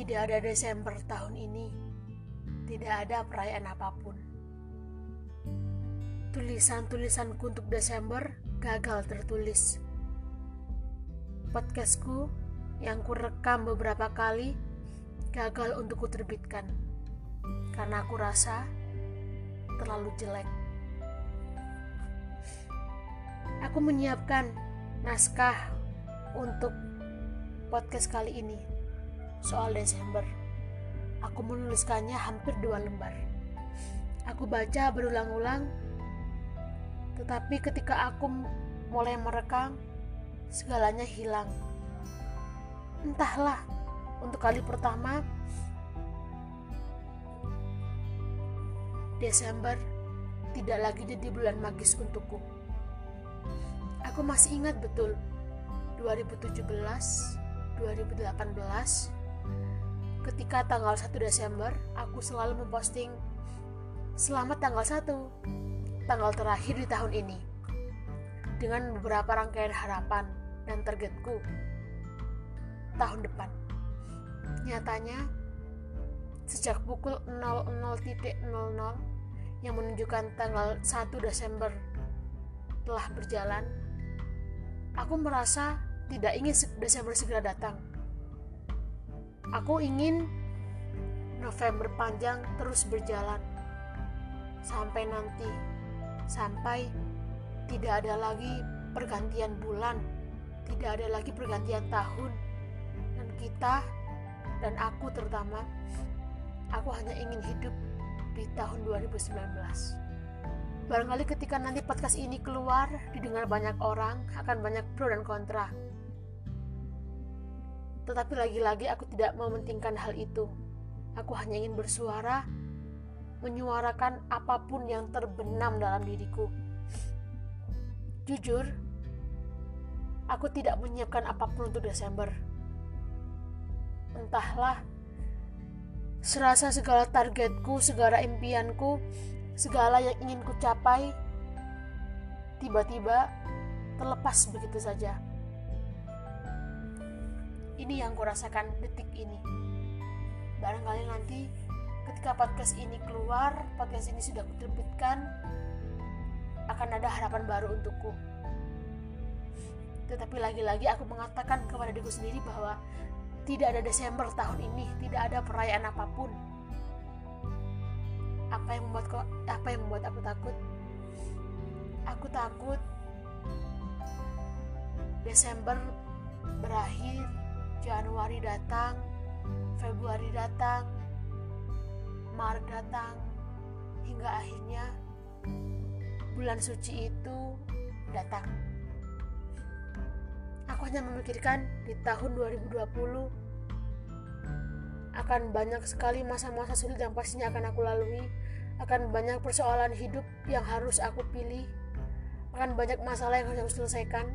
Tidak ada Desember tahun ini. Tidak ada perayaan apa pun. Tulisan-tulisanku untuk Desember gagal tertulis. Podcastku yang kurekam beberapa kali gagal untuk kuterbitkan. Karena aku rasa terlalu jelek. Aku menyiapkan naskah untuk podcast kali ini soal Desember. Aku menuliskannya hampir dua lembar. Aku baca berulang-ulang, tetapi ketika aku mulai merekam, segalanya hilang. Entahlah, untuk kali pertama, Desember tidak lagi jadi bulan magis untukku. Aku masih ingat betul 2017, 2018 ketika tanggal 1 Desember aku selalu memposting selamat tanggal 1 tanggal terakhir di tahun ini dengan beberapa rangkaian harapan dan targetku tahun depan. Nyatanya sejak pukul 00.00 yang menunjukkan tanggal 1 Desember telah berjalan aku merasa tidak ingin Desember segera datang Aku ingin November panjang terus berjalan. Sampai nanti, sampai tidak ada lagi pergantian bulan, tidak ada lagi pergantian tahun, dan kita dan aku terutama, aku hanya ingin hidup di tahun 2019. Barangkali ketika nanti podcast ini keluar, didengar banyak orang, akan banyak pro dan kontra tetapi lagi-lagi aku tidak mementingkan hal itu. Aku hanya ingin bersuara, menyuarakan apa pun yang terbenam dalam diriku. Jujur, aku tidak menyiapkan apa pun untuk Desember. Entahlah, serasa segala targetku, segala impianku, segala yang ingin ku capai, tiba-tiba terlepas begitu saja. Ini yang kurasakan detik ini. Barangkali nanti ketika podcast ini keluar, podcast ini sudah kuterbitkan, akan ada harapan baru untukku. Tetapi lagi-lagi aku mengatakan kepada diriku sendiri bahwa tidak ada Desember tahun ini, tidak ada perayaan apa pun. Apa yang membuat apa yang membuat aku takut? Aku takut Desember berakhir Januari datang, Februari datang, Maret datang, hingga akhirnya bulan suci itu datang. Aku hanya memikirkan di tahun 2020 akan banyak sekali masa-masa sulit yang pastinya akan aku lalui, akan banyak persoalan hidup yang harus aku pilih, akan banyak masalah yang harus aku selesaikan,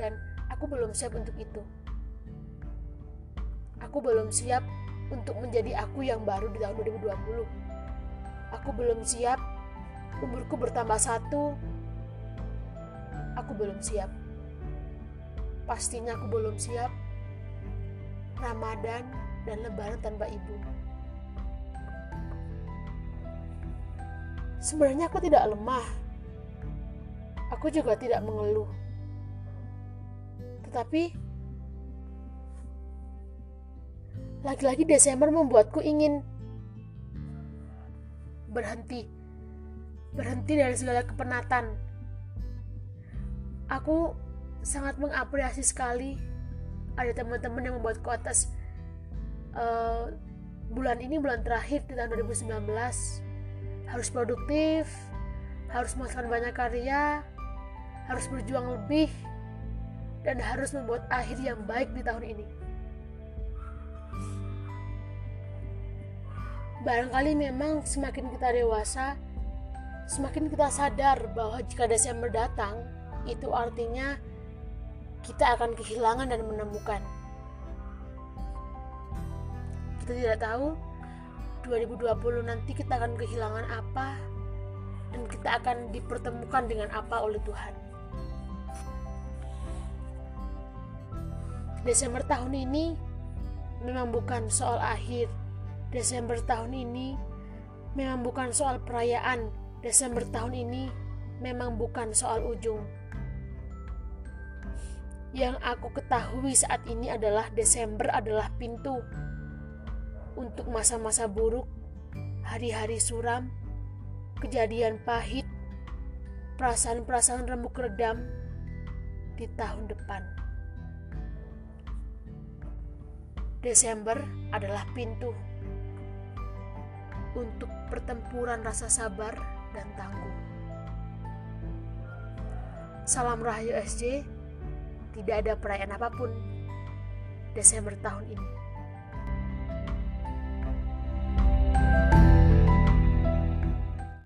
dan aku belum siap untuk itu. Aku belum siap untuk menjadi aku yang baru di tahun 2020. Aku belum siap, umurku bertambah satu. Aku belum siap. Pastinya aku belum siap. Ramadan dan Lebaran tanpa ibu. Sebenarnya aku tidak lemah. Aku juga tidak mengeluh. Tetapi Lagi-lagi Desember membuatku ingin berhenti. Berhenti dari segala kepenatan. Aku sangat mengapresiasi sekali ada teman-teman yang membuat atas uh, bulan ini bulan terakhir di tahun 2019 harus produktif, harus menghasilkan banyak karya, harus berjuang lebih, dan harus membuat akhir yang baik di tahun ini. Barangkali memang semakin kita dewasa, semakin kita sadar bahwa jika Desember datang, itu artinya kita akan kehilangan dan menemukan. Kita tidak tahu 2020 nanti kita akan kehilangan apa dan kita akan dipertemukan dengan apa oleh Tuhan. Desember tahun ini memang bukan soal akhir. Desember tahun ini memang bukan soal perayaan. Desember tahun ini memang bukan soal ujung. Yang aku ketahui saat ini adalah Desember adalah pintu untuk masa-masa buruk, hari-hari suram, kejadian pahit, perasaan-perasaan remuk redam di tahun depan. Desember adalah pintu untuk pertempuran rasa sabar dan tangguh. Salam Rahayu SJ, tidak ada perayaan apa pun Desember tahun ini.